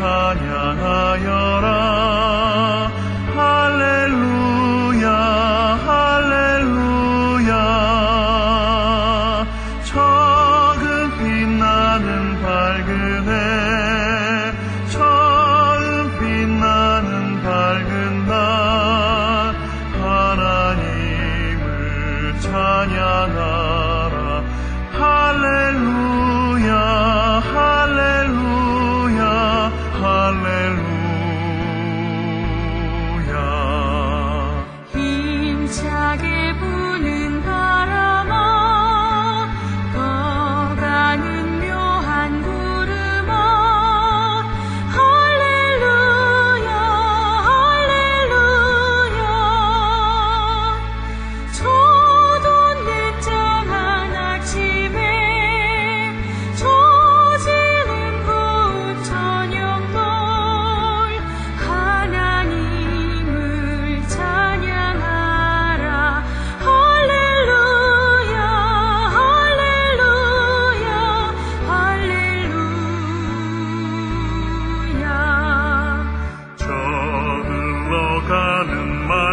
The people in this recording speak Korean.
찬양하여라.